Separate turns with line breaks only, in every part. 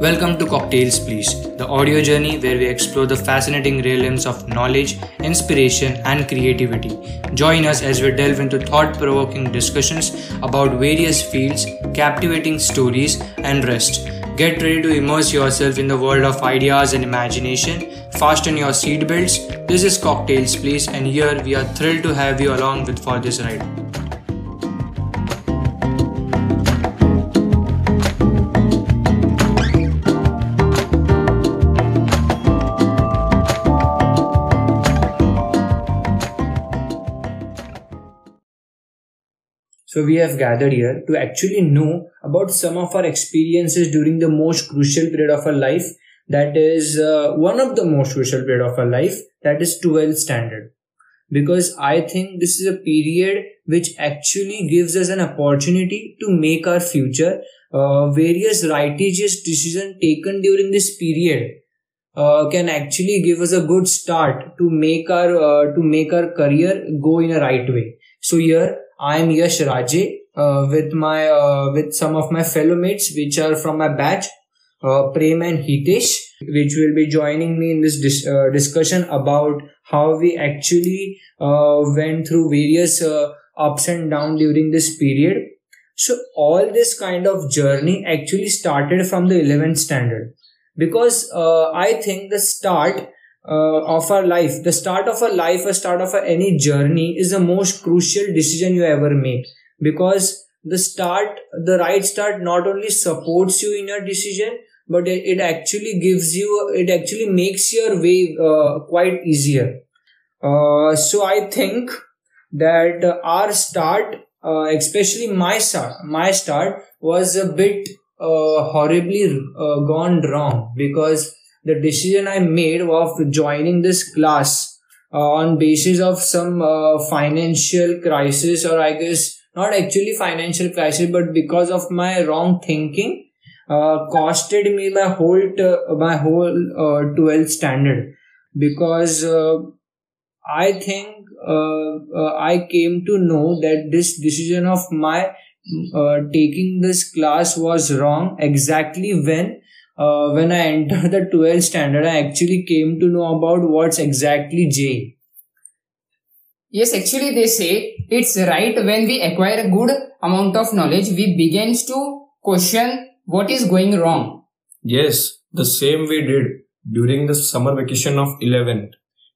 Welcome to CockTales Please, the audio journey where we explore the fascinating realms of knowledge, inspiration, and creativity. Join us as we delve into thought provoking discussions about various fields, captivating stories, and rest. Get ready to immerse yourself in the world of ideas and imagination. Fasten your seatbelts. This is CockTales Please, and here we are thrilled to have you along with for this ride. So we have gathered here to actually know about some of our experiences during the most crucial period of our life. That is uh, one of the most crucial period of our life. That is 12th standard. Because I think this is a period which actually gives us an opportunity to make our future. Uh, various righteous decisions taken during this period uh, can actually give us a good start to make our uh, to make our career go in a right way. So here I am Yash Raje uh, with my uh, with some of my fellow mates, which are from my batch, uh, Prem and Hitesh, which will be joining me in this dis- uh, discussion about how we actually uh, went through various uh, ups and downs during this period. So all this kind of journey actually started from the 11th standard because uh, I think the start uh, of our life. The start of a life a start of a, any journey is the most crucial decision you ever make. Because the start the right start not only supports you in your decision but it, it actually gives you it actually makes your way uh, quite easier. Uh, so i think that our start uh, especially my start my start was a bit uh, horribly uh, gone wrong. Because the decision I made of joining this class uh, on basis of some uh, financial crisis or I guess not actually financial crisis but because of my wrong thinking uh, costed me my whole t- my whole 12th uh, standard. Because uh, I think uh, I came to know that this decision of my taking this class was wrong exactly when uh, when I entered the 12th standard, I actually came to know about what's exactly J.
Yes, actually they say it's right when we acquire a good amount of knowledge, we begins to question what is going wrong.
Yes, the same we did during the summer vacation of 11th.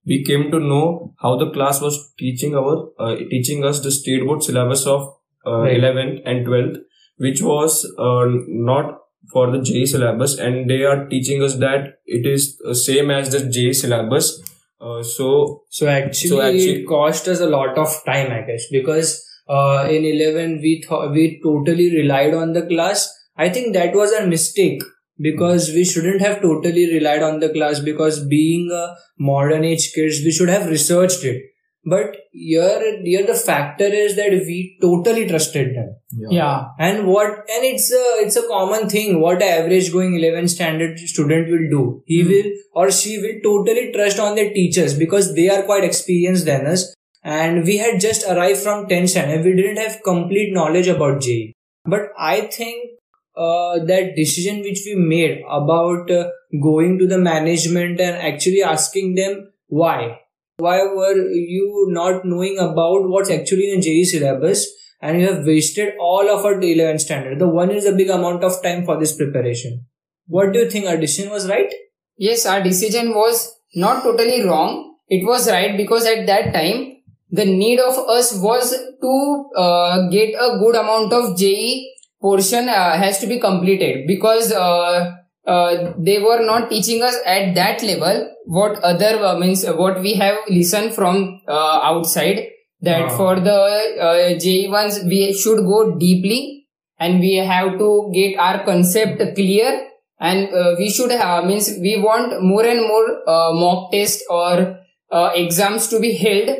We came to know how the class was teaching our uh, teaching us the state board syllabus of uh, right. 11th and 12th, which was uh, not for the JEE syllabus and they are teaching us that it is same as the JEE syllabus. Uh, so
so actually, so actually it cost us a lot of time, I guess, because uh, in 11 we thought we totally relied on the class. I think that was a mistake because we shouldn't have totally relied on the class because being a modern age kids we should have researched it but here here the factor is that we totally trusted them.
Yeah, yeah.
and what and it's a it's a common thing what an average going 11 standard student will do. He mm. will or she will totally trust on their teachers because they are quite experienced than us. And we had just arrived from 10th standard. We didn't have complete knowledge about JEE but i think uh, that decision which we made about uh, going to the management and actually asking them why why were you not knowing about what's actually in JEE syllabus and you have wasted all of our 11 standard? The one is a big amount of time for this preparation. What do you think? Our decision was right?
Yes our decision was not totally wrong. It was right because at that time the need of us was to uh, get a good amount of JEE portion uh, has to be completed because uh, uh, they were not teaching us at that level what other uh, means what we have listened from uh, outside that uh for the uh, JEE ones we should go deeply and we have to get our concept clear and uh, we should have means we want more and more uh, mock test or uh, exams to be held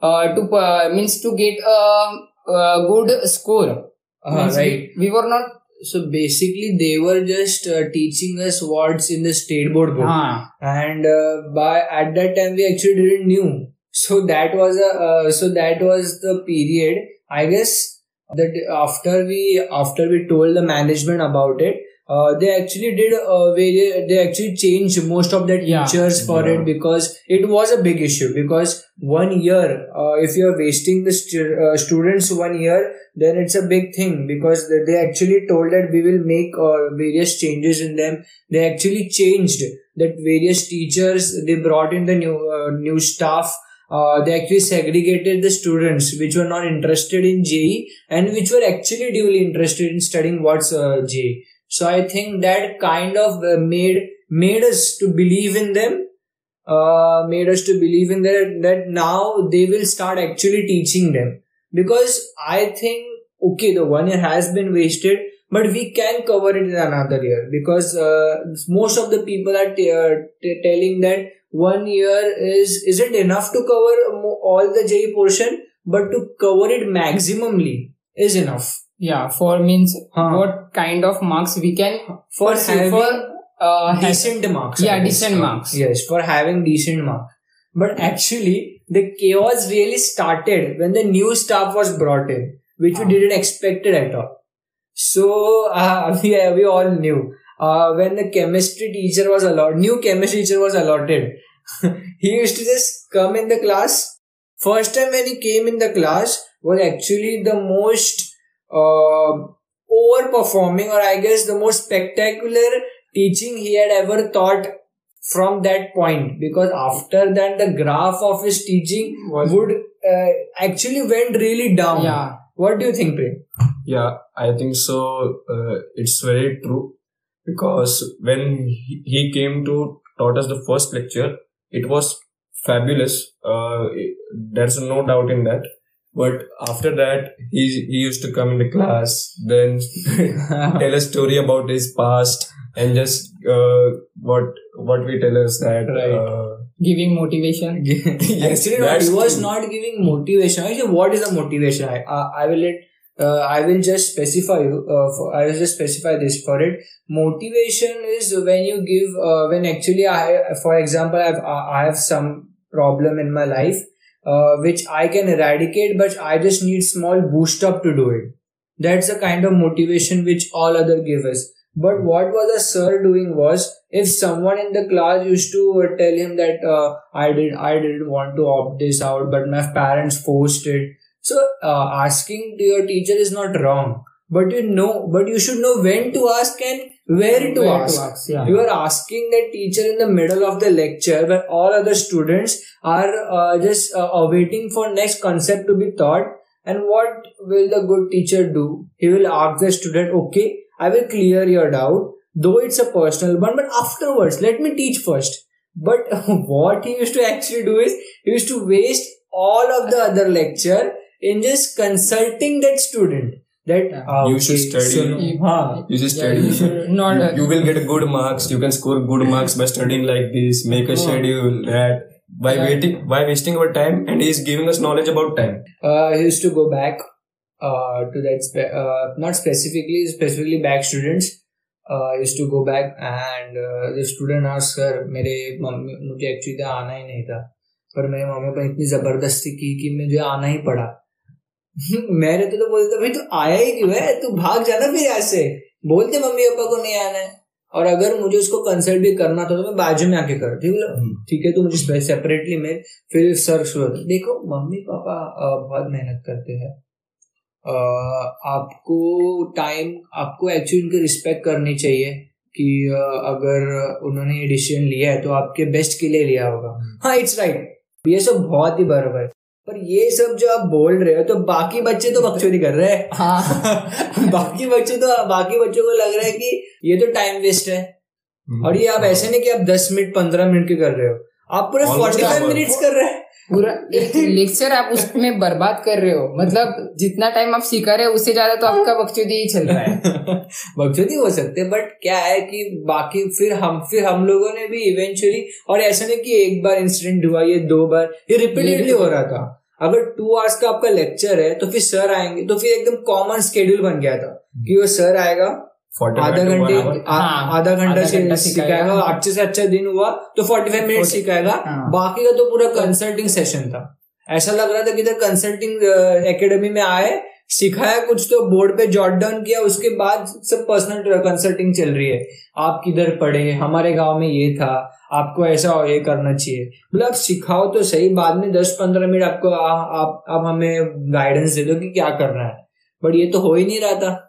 uh, to uh, means to get a, a good score.
Uh, right
we, we were not
so basically they were just uh, teaching us what's in the state board book. And uh, by at that time we actually didn't knew. So that was a uh, so that was the period i guess that after we after we told the management about it uh, they actually did uh, very, they actually changed most of the
Yeah.
teachers for
Yeah.
it because it was a big issue because one year uh, if you're wasting the stu- uh, students one year then it's a big thing because they they actually told that we will make uh, various changes in them they actually changed that various teachers they brought in the new uh, new staff uh, they actually segregated the students which were not interested in JEE and which were actually duly interested in studying what's uh, JEE. So I think that kind of uh, made made us to believe in them, uh, made us to believe in that that now they will start actually teaching them because I think okay the one year has been wasted but we can cover it in another year because uh, most of the people are t- uh, t- telling that one year is isn't enough to cover all the JEE portion, but to cover it maximally is enough.
Yeah, for means
Huh.
what kind of marks we can
For having
for uh, has-
decent marks.
Yeah, decent marks.
Yes, for having decent marks. But actually, the chaos really started when the new staff was brought in, which we
Ah.
didn't expect it at all. So uh, we we all knew uh, when the chemistry teacher was allowed, new chemistry teacher was allotted. he used to just come in the class. First time when he came in the class was actually the most uh, overperforming, or I guess the most spectacular teaching he had ever taught from that point. Because after that, the graph of his teaching
Was-
would uh, actually went really down.
yeah
What do you think, Prem?
Yeah, I think so. Uh, it's very true because when he he came to taught us the first lecture, it was fabulous. Uh, there's no doubt in that. But after that, he he used to come in the class, then tell a story about his past, and just uh, what what we tell us that.
Right.
Uh,
giving motivation.
Actually, no, he was
true.
not giving motivation. Actually, what is the motivation? I, I, I will let. Uh, I will just specify you. Uh, for, I will just specify this for it. Motivation is when you give. Uh, when actually, I, for example, I have I have some problem in my life, uh, which I can eradicate, but I just need small boost up to do it. That's the kind of motivation which all other give us. But what was the sir doing was, if someone in the class used to uh, tell him that uh, I did I didn't want to opt this out, but my parents forced it. So uh, asking to your teacher is not wrong, but you know, but you should know when to ask and where to
Where
ask.
yeah.
You are asking the teacher in the middle of the lecture where all other students are uh, just uh, awaiting for next concept to be taught. And what will the good teacher do? He will ask the student, okay, I will clear your doubt, though it's a personal one, but afterwards, let me teach first. But what he used to actually do is, he used to waste all of the other lecture in just consulting that student. That
Yeah.
ah,
You should study.
so no-
You-
हाँ,
you just
Yeah, you should not,
you,
uh,
you will get good marks. You can score good marks by studying like this. Make a
Oh.
schedule that by
Yeah.
waiting by wasting our time, and he is giving us knowledge about time.
uh, he used to go back uh, to that spe- uh, not specifically specifically back students uh, used to go back and uh, the student asked sir मेरे mummy मुझे actually तो आना ही नहीं था पर मेरे mummy papa इतनी ज़बरदस्ती की कि मुझे आना ही पड़ा मेरे तो तो बोलते भाई तू तो आया ही क्यों है? तू भाग जाना फिर यहाँ से। बोलते मम्मी पापा को नहीं आना है। और अगर मुझे उसको कंसल्ट भी करना था तो मैं बाजू में आके करती बोला ठीक है तो मुझे सेपरेटली में फिर सर शुरू होता देखो मम्मी पापा बहुत मेहनत करते हैं। आपको टाइम आपको एक्चुअली उनकी रिस्पेक्ट करनी चाहिए कि अगर उन्होंने ये डिसीज़न लिया है तो आपके बेस्ट के लिए लिया होगा। हाँ इट्स राइट ये सब बहुत ही बराबर है। पर ये सब जो आप बोल रहे हो तो बाकी बच्चे तो बकचोदी कर रहे हैं।
हाँ।
बाकी बच्चे तो बाकी बच्चों को लग रहा है कि ये तो टाइम वेस्ट है। और ये आप ऐसे नहीं कि आप दस मिनट पंद्रह मिनट के कर रहे हो। आप पूरे फोर्टी फाइव. मिनट्स कर रहे हैं।
पूरा एक लेक्चर आप उसमें बर्बाद कर रहे हो। मतलब जितना टाइम आप सिखा रहे हो उससे ज़्यादा तो आपका बकचोदी ही चल रहा है।
बकचोदी हो सकते बट क्या है कि बाकी फिर हम फिर हम लोगों ने भी इवेंचुअली और ऐसा नहीं कि एक बार इंसिडेंट हुआ ये दो बार ये रिपीटेडली हो रहा था। अगर टू आवर्स का आपका लेक्चर है तो फिर सर आएँगे तो फिर एकदम कॉमन स्केड्यूल बन गया था कि वो सर आएगा
45
आधा घंटे
हाँ,
आधा घंटा सिखाएगा। अच्छे से अच्छा दिन हुआ तो 45 मिनट सिखाएगा।
हाँ।
बाकी का तो पूरा कंसल्टिंग सेशन था। ऐसा लग रहा था कि कंसल्टिंग एकेडमी में आए सिखाया कुछ तो बोर्ड पे जॉट डाउन किया उसके बाद सब पर्सनल कंसल्टिंग चल रही है। आप किधर पढ़े? हमारे गाँव में ये था। आपको ऐसा ये करना चाहिए। मतलब आप सिखाओ तो सही बाद में दस पंद्रह मिनट आपको आ, आप आप हमें गाइडेंस दे दो कि क्या करना है। बट ये तो हो ही नहीं रहा था।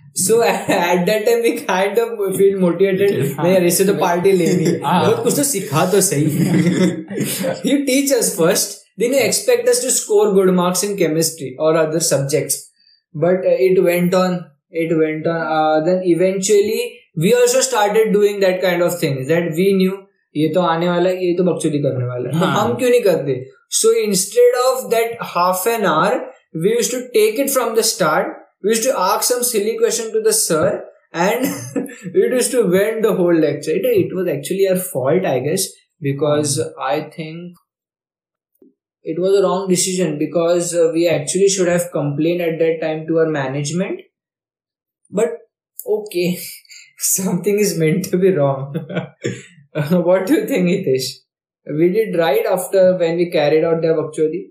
So at that time we kind of feel motivated. नहीं यार इससे तो पार्टी लेनी है
हाँ.
बहुत कुछ तो सिखा तो सही. you teach us first, then you expect us to score good marks in chemistry or other subjects. But uh, it went on. It went on. Uh, then eventually we also started doing that kind of things that we knew ये तो आने वाला है ये तो बकचोदी करने वाला है तो
हाँ.
हम क्यों नहीं करते so instead of that half an hour we use to take it from the start we used to ask some silly question to the sir and we used to win the whole lecture. It, it was actually our fault i guess because i think it was a wrong decision because uh, we actually should have complained at that time to our management. But okay something is meant to be wrong. What do you think hitesh? We did right after when we carried out the bakchodi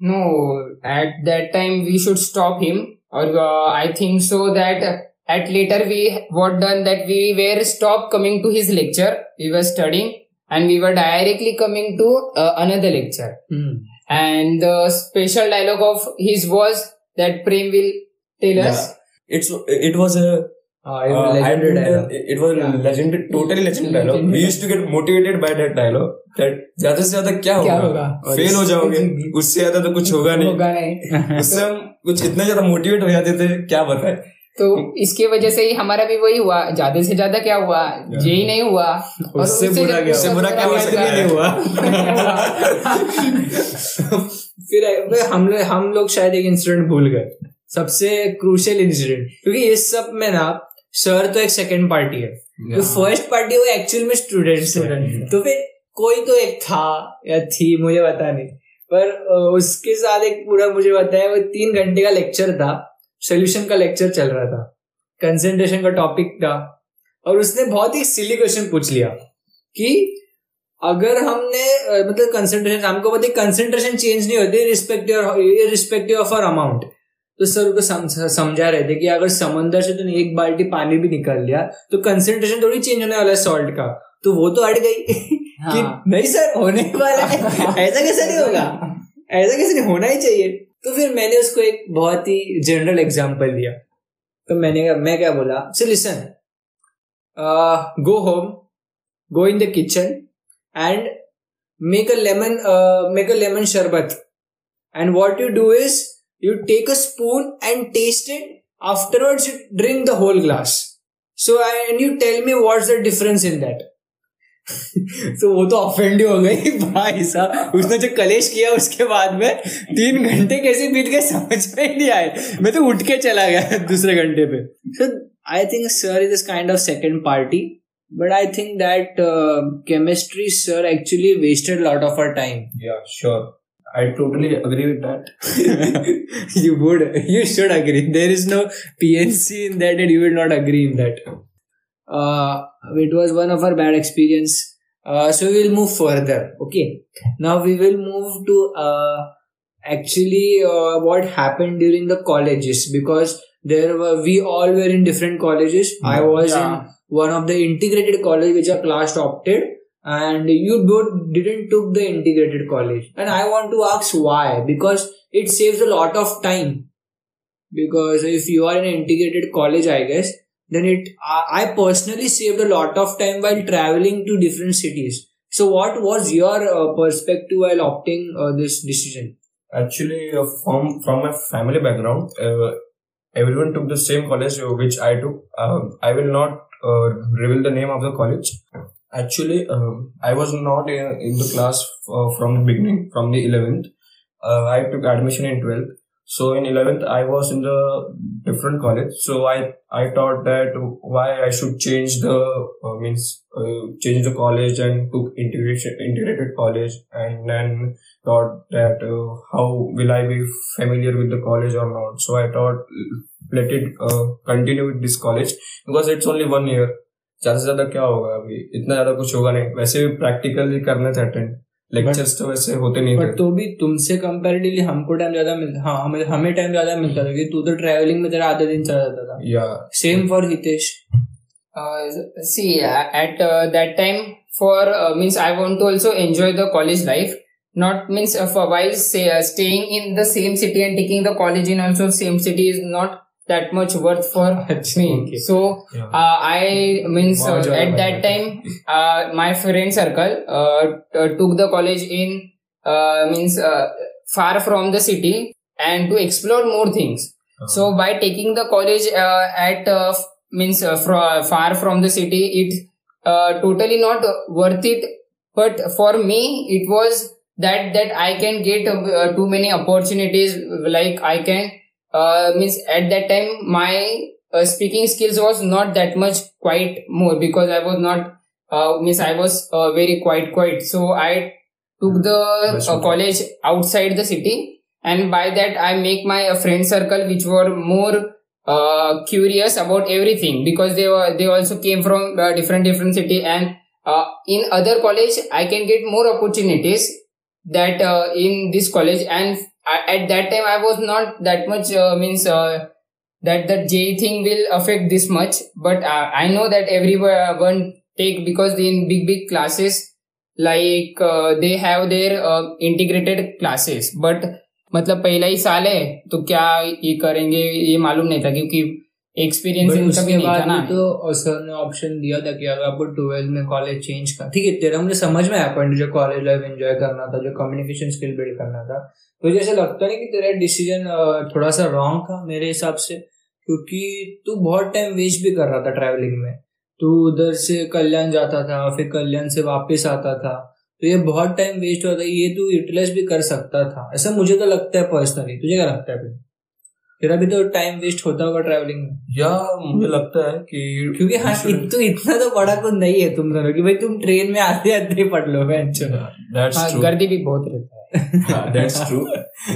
no at that time we should stop him or uh, i think so that at later we what done that we were stopped coming to his lecture. We were studying and we were directly coming to uh, another lecture.
Hmm.
and the special dialogue of his was that prem will tell us.
It's it was a
uh, it was
uh, I
legendary
don't know,
dialogue.
it it was
Yeah.
legendary, totally legendary dialogue. We used to get motivated by that dialogue. That ज़्यादा से ज़्यादा क्या
क्या
होगा?
होगा?
Fail हो जाओगे। उससे ज़्यादा तो कुछ होगा नहीं।
होगा नहीं।
उससे हम कुछ इतना ज़्यादा मोटिवेट हो जाते थे क्या बताए?
तो इसके वजह से ही हमारा भी वही हुआ। ज़्यादा से ज़्यादा क्या हुआ? जेई नहीं हुआ। और
उससे बुरा क्या
उससे बुरा क्या हो?
नहीं हुआ? फिर फिर हम लोग हम लोग शायद एक इंसिडेंट भूल गए। सबसे क्रूशियल इंसिडेंट क्योंकि इस सब में ना सर तो एक सेकेंड पार्टी है। तो फ़र्स्ट पार्टी वो एक्चुअल में स्टूडेंट्स है। तो फिर कोई तो एक था या थी मुझे पता नहीं। पर उसके साथ एक पूरा मुझे पता है वो तीन घंटे का लेक्चर था। सोल्यूशन का लेक्चर चल रहा था। कंसेंट्रेशन का टॉपिक था। और उसने बहुत ही सिली क्वेश्चन पूछ लिया कि अगर हमने मतलब कंसेंट्रेशन हमको पता है कंसेंट्रेशन चेंज नहीं होती respective respective of our amount तो सर उनको समझा रहे थे कि अगर समंदर से तूने एक बाल्टी पानी भी निकाल लिया तो कंसेंट्रेशन थोड़ी चेंज होने वाला है सॉल्ट का। तो वो तो अट गई। कि
हाँ।
नहीं सर होने वाला है। ऐसा कैसे नहीं होगा? ऐसा कैसे नहीं होना ही चाहिए। तो फिर मैंने उसको एक बहुत ही जनरल एग्ज़ाम्पल दिया। तो मैंने कहा मैं क्या बोला? So listen go home go in the kitchen and make a lemon make a lemon sharbat and what you do is you take a spoon and taste it afterwards you drink the whole glass so and you tell me what's the difference in that तो वो तो offend हो गई भाई साहब उसने जो कलेश किया उसके बाद में तीन घंटे कैसे बीत गए समझ में ही नहीं आए मैं तो उठ के चला गया दूसरे घंटे पे so I think sir is kind of second party but I think that chemistry sir actually wasted lot of are time
Yeah, sure. I totally agree with that.
you would. You should agree. There is no pnc in that and you will not agree in that. Uh it was one of our bad experience. Uh, so we will move further. Okay. Now we will move to uh actually uh, what happened during the colleges because there were we all were in different colleges. I was
Yeah.
in one of the integrated college which are class opted and you both didn't took the integrated college. And i want to ask why? Because it saves a lot of time. Because if you are in integrated college i guess then it i I personally saved a lot of time while traveling to different cities. So what was your uh, perspective while opting uh, this decision?
Actually, uh, from from my family background, uh, everyone took the same college uh, which I took. Um, I will not uh, reveal the name of the college. Actually, um, I was not in, in the class uh, from the beginning, from the eleventh. Uh, I took admission in twelfth. So in 11th, I was in the different college. So I, I thought that why I should change the, uh, means, uh, change the college and took integration, integrated college and then thought that uh, how will I be familiar with the college or not. So I thought let it uh, continue with this college because it's only one year. ज़्यादा से ज़्यादा क्या होगा अभी इतना ज़्यादा कुछ होगा नहीं वैसे भी प्रैक्टिकल ही करने थे अटेंड लेक्चर्स तो वैसे होते नहीं
बट
थे
तो भी तुमसे कंपैरेटिवली हमको टाइम ज़्यादा मिलता हाँ हमें हमें टाइम ज़्यादा मिलता था क्योंकि तू तो ट्रैवलिंग में तेरा आधा दिन चला जाता था
या
same for Hitesh
Uh, see, uh, at uh, that time, for uh, means I want to also enjoy the college life. Not means uh, for while say, uh, staying in the same city and taking the college in also same city is not that much worth for me.
Okay.
So
Yeah.
uh, I means uh,
Wow,
at that time uh, my friend circle uh, took the college in uh, means uh, far from the city and to explore more things. So by taking the college uh, at uh, means uh, fro- far from the city, it uh, totally not worth it. But for me, it was that that I can get too many opportunities. Like I can uh, means at that time my uh, speaking skills was not that much quite more because I was not uh, means I was uh, very quite quiet. So I took the uh, college outside the city and by that i make my uh, friend circle which were more uh, curious about everything because they were they also came from uh, different different city and uh, in other college i can get more opportunities that uh, in this college and I, at that time i was not that much uh, means uh, that the j thing will affect this much but uh, i know that everyone take because in big big classes like uh, they have their uh, integrated classes but मतलब पहला ही साल है तो क्या ये करेंगे ये मालूम नहीं था क्योंकि एक्सपीरियंस इनका भी नहीं था ना
तो सर ने ऑप्शन दिया था कि अगर आपको ट्वेल्थ में कॉलेज चेंज कर ठीक है तेरा मुझे समझ में आया पॉइंट जो कॉलेज लाइफ एंजॉय करना था जो कम्युनिकेशन स्किल बिल्ड करना था। तो जैसे लगता नहीं कि तेरा डिसीज़न थोड़ा सा रॉन्ग था मेरे हिसाब से क्योंकि तू बहुत टाइम वेस्ट भी कर रहा था ट्रैवलिंग में। तू उधर से कल्याण जाता था फिर कल्याण से वापस आता था। तो ये बहुत टाइम वेस्ट होता है ये तू यूटिलाइज भी कर सकता था। ऐसा मुझे तो लगता है पर्सनली तुझे क्या लगता है तेरा भी तो टाइम वेस्ट होता होगा ट्रैवलिंग में।
या मुझे लगता है कि
क्योंकि हाँ इत, तो इतना तो बड़ा कुछ नहीं है तुम दोनों कि। भाई तुम ट्रेन में आते आते पढ़ लो बेंचो
हाँ, गर्दी भी बहुत रहता है।
दैट्स ट्रू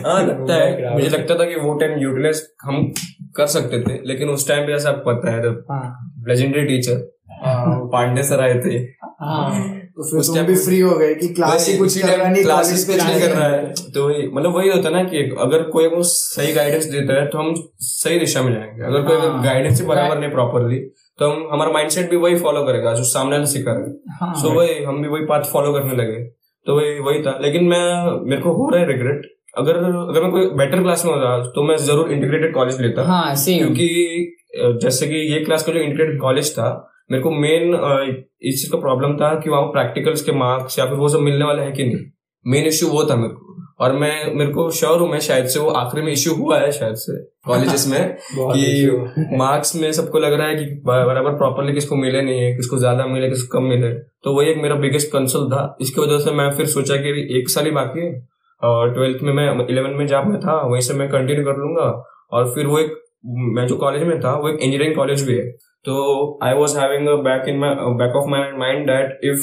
हाँ लगता है मुझे लगता था कि वो टाइम यूटिलाइज हम कर सकते थे लेकिन उस टाइम पे जैसा आपको पता है
हाँ।
लेजेंडरी टीचर पांडे सर आए थे।
हाँ।
तो फिर तुम भी फ्री हो गए कि क्लास ही कुछ करना नहीं
क्लासेस
कॉलेज
नहीं कर रहा है। तो वही मतलब वही होता है ना कि अगर कोई हमको सही गाइडेंस देता है तो हम सही दिशा में जाएँगे। अगर कोई। गाइडेंस ही बराबर नहीं प्रॉपरली तो हम हमारा माइंडसेट भी वही फॉलो करेगा जो सामने वाले सिखा रहे हैं।
हाँ।
सो वही हम भी वही पाथ फॉलो करने लगे। तो वही वही था। लेकिन मैं मेरे को हो रहा है रिग्रेट अगर अगर मैं कोई बेटर क्लास में होता तो मैं ज़रूर इंटीग्रेटेड कॉलेज लेता।
हाँ
क्योंकि जैसे कि ये क्लास का जो इंटीग्रेटेड कॉलेज था मेरे को मेन इस चीज़ का प्रॉब्लम था कि वहाँ प्रैक्टिकल्स के मार्क्स या फिर वो सब मिलने वाले हैं कि नहीं। मेन इश्यू वो था मेरे को। और मैं मेरे को श्योर हूँ मैं शायद से वो आखिरी में इश्यू हुआ है शायद से कॉलेजेस में कि मार्क्स में सबको लग रहा है कि बराबर प्रॉपरली किसको मिले नहीं है किसको ज़्यादा मिले किसको कम मिले। तो वही एक मेरा बिगेस्ट कंसर्न था। इसकी वजह से मैं फिर सोचा कि एक साल ही बाकी है। और ट्वेल्थ में मैं इलेवन में जहाँ मैं था वहीं से मैं कंटिन्यू कर लूँगा। और फिर वो एक मैं जो कॉलेज में था वो एक इंजीनियरिंग कॉलेज भी है। तो I was having back in my back of my mind that
if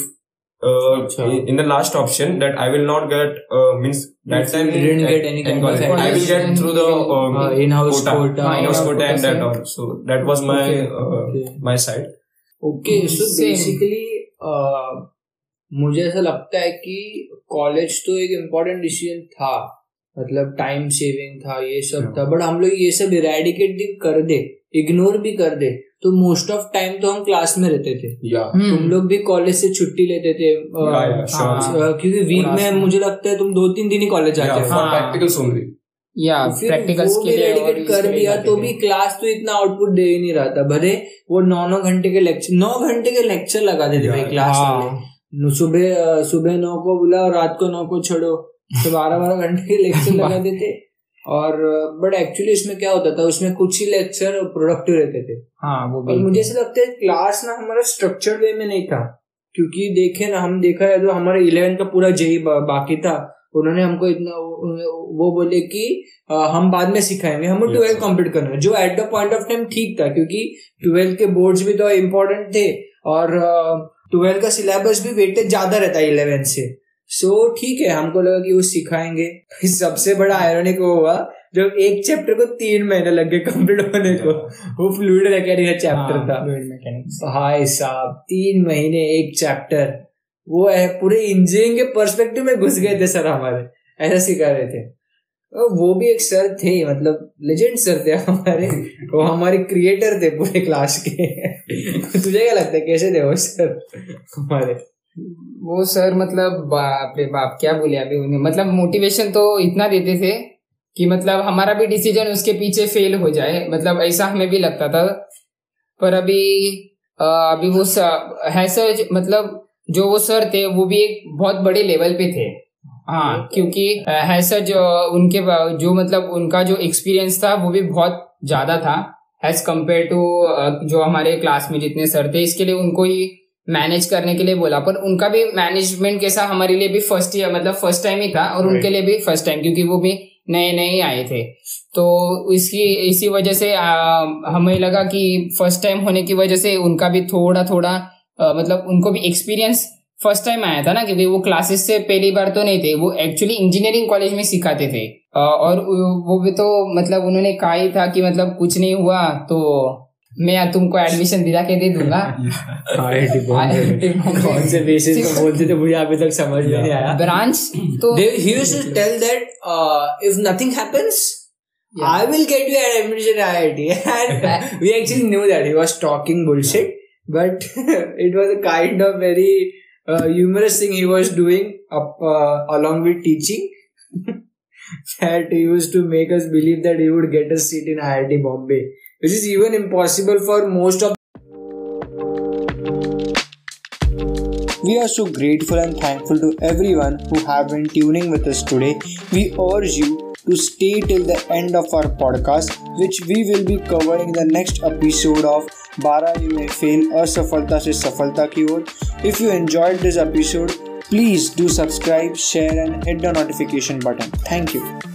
in the last option that I will not get means
मुझे ऐसा लगता है कि कॉलेज तो एक इम्पोर्टेंट डिसीज़न था। मतलब टाइम सेविंग था ये सब था बट हम लोग ये सब इरेडिकेट भी कर दे इग्नोर भी कर दे तो मोस्ट ऑफ़ टाइम तो हम क्लास में रहते थे.
हम्म।
तुम लोग भी कॉलेज से छुट्टी लेते थे. हाँ, अ, क्योंकि वीक में
में।
मुझे लगता है तुम दो तीन दिन ही कॉलेज जाते हो
हाँ।
practicals only.
या
तो फिर
प्रैक्टिकल्स के
भी
लिए और
कर दिया तो भी क्लास तो इतना आउटपुट दे ही नहीं रहा था भले वो नौ नौ घंटे के लेक्चर नौ घंटे के लेक्चर लगा देते
Yeah.
क्लास
हाँ।
वाले सुबह सुबह नौ को बुला और रात को नौ को छोड़ो तो बारह बारह घंटे के लेक्चर लगा देते और बट एक्चुअली इसमें क्या होता था उसमें कुछ ही लेक्चर प्रोडक्टिव रहते थे।
हाँ वो
और
भी
मुझे ऐसा लगता है क्लास ना हमारा स्ट्रक्चर्ड वे में नहीं था क्योंकि देखे ना हम देखा है तो हमारा इलेवन का पूरा जेई बाकी था। उन्होंने हमको इतना वो बोले कि आ, हम बाद में सिखाएँगे हमें ट्वेल्थ कंप्लीट करना जो at the point of time ठीक था क्योंकि ट्वेल्थ के बोर्ड्स भी तो इम्पोर्टेंट थे और ट्वेल्थ का सिलेबस भी वेटेज ज़्यादा रहता है इलेवेंथ से। सो so, ठीक है हमको लगा कि वो सिखाएँगे। सबसे बड़ा आयरनिक वो हुआ जो एक चैप्टर को तीन महीने लग गए कंप्लीट होने को। वो फ्लूड मैकेनिक चैप्टर हाँ, था। फ्लूड मैकेनिक्स भाई साहब तीन महीने एक चैप्टर वो है पूरे इंजीनियरिंग के पर्सपेक्टिव में घुस गए थे सर हमारे। ऐसा सिखा रहे थे। वो भी एक सर थे मतलब लेजेंड सर थे हमारे। वो हमारे क्रिएटर थे पूरे क्लास के। तुझे क्या लगता है कैसे थे वो सर हमारे?
वो सर मतलब बाप रे बाप क्या बोले अभी उन्हें? मतलब मोटिवेशन तो इतना देते थे कि मतलब हमारा भी डिसीज़न उसके पीछे फेल हो जाए। मतलब ऐसा हमें भी लगता था। पर अभी अभी वो है सर मतलब जो वो सर थे वो भी एक बहुत बड़े लेवल पे थे। हाँ क्योंकि है सर जो उनके जो मतलब उनका जो एक्सपीरियंस था वो भी बहुत ज़्यादा था। एज कंपेयर टू जो हमारे क्लास में जितने सर थे इसके लिए उनको ही मैनेज करने के लिए बोला। पर उनका भी मैनेजमेंट कैसा हमारे लिए भी फ़र्स्ट ईयर मतलब फ़र्स्ट टाइम ही था और right. उनके लिए भी फ़र्स्ट टाइम क्योंकि वो भी नए नए आए थे। तो इसकी इसी वजह से आ, हमें लगा कि फ़र्स्ट टाइम होने की वजह से उनका भी थोड़ा थोड़ा आ, मतलब उनको भी एक्सपीरियंस फ़र्स्ट टाइम आया था ना क्योंकि वो क्लासेस से पहली बार तो नहीं थे वो एक्चुअली इंजीनियरिंग कॉलेज में सिखाते थे। और वो भी तो मतलब उन्होंने कहा ही था कि मतलब कुछ नहीं हुआ तो मैं तुमको एडमिशन दिला के दे दूँगा
कौन से बेसिस पे बोलते थे मुझे अभी तक समझ में नहीं आया
ब्रांच तो
he used to tell that uh, if nothing yeah. I will get you an admission at IIT and we actually knew that he was talking bullshit but it was a kind of very uh, humorous thing he was doing up uh, along with teaching that he used to make us believe that he would get a seat in IIT Bombay which is even impossible for most of We are so grateful and thankful to everyone who have been tuning with us today. We urge you to stay till the end of our podcast, which we will be covering in the next episode of Bara You May Fail Asafalta Se Safalta Ki Or. If you enjoyed this episode, please do subscribe, share, and hit the notification button. Thank you.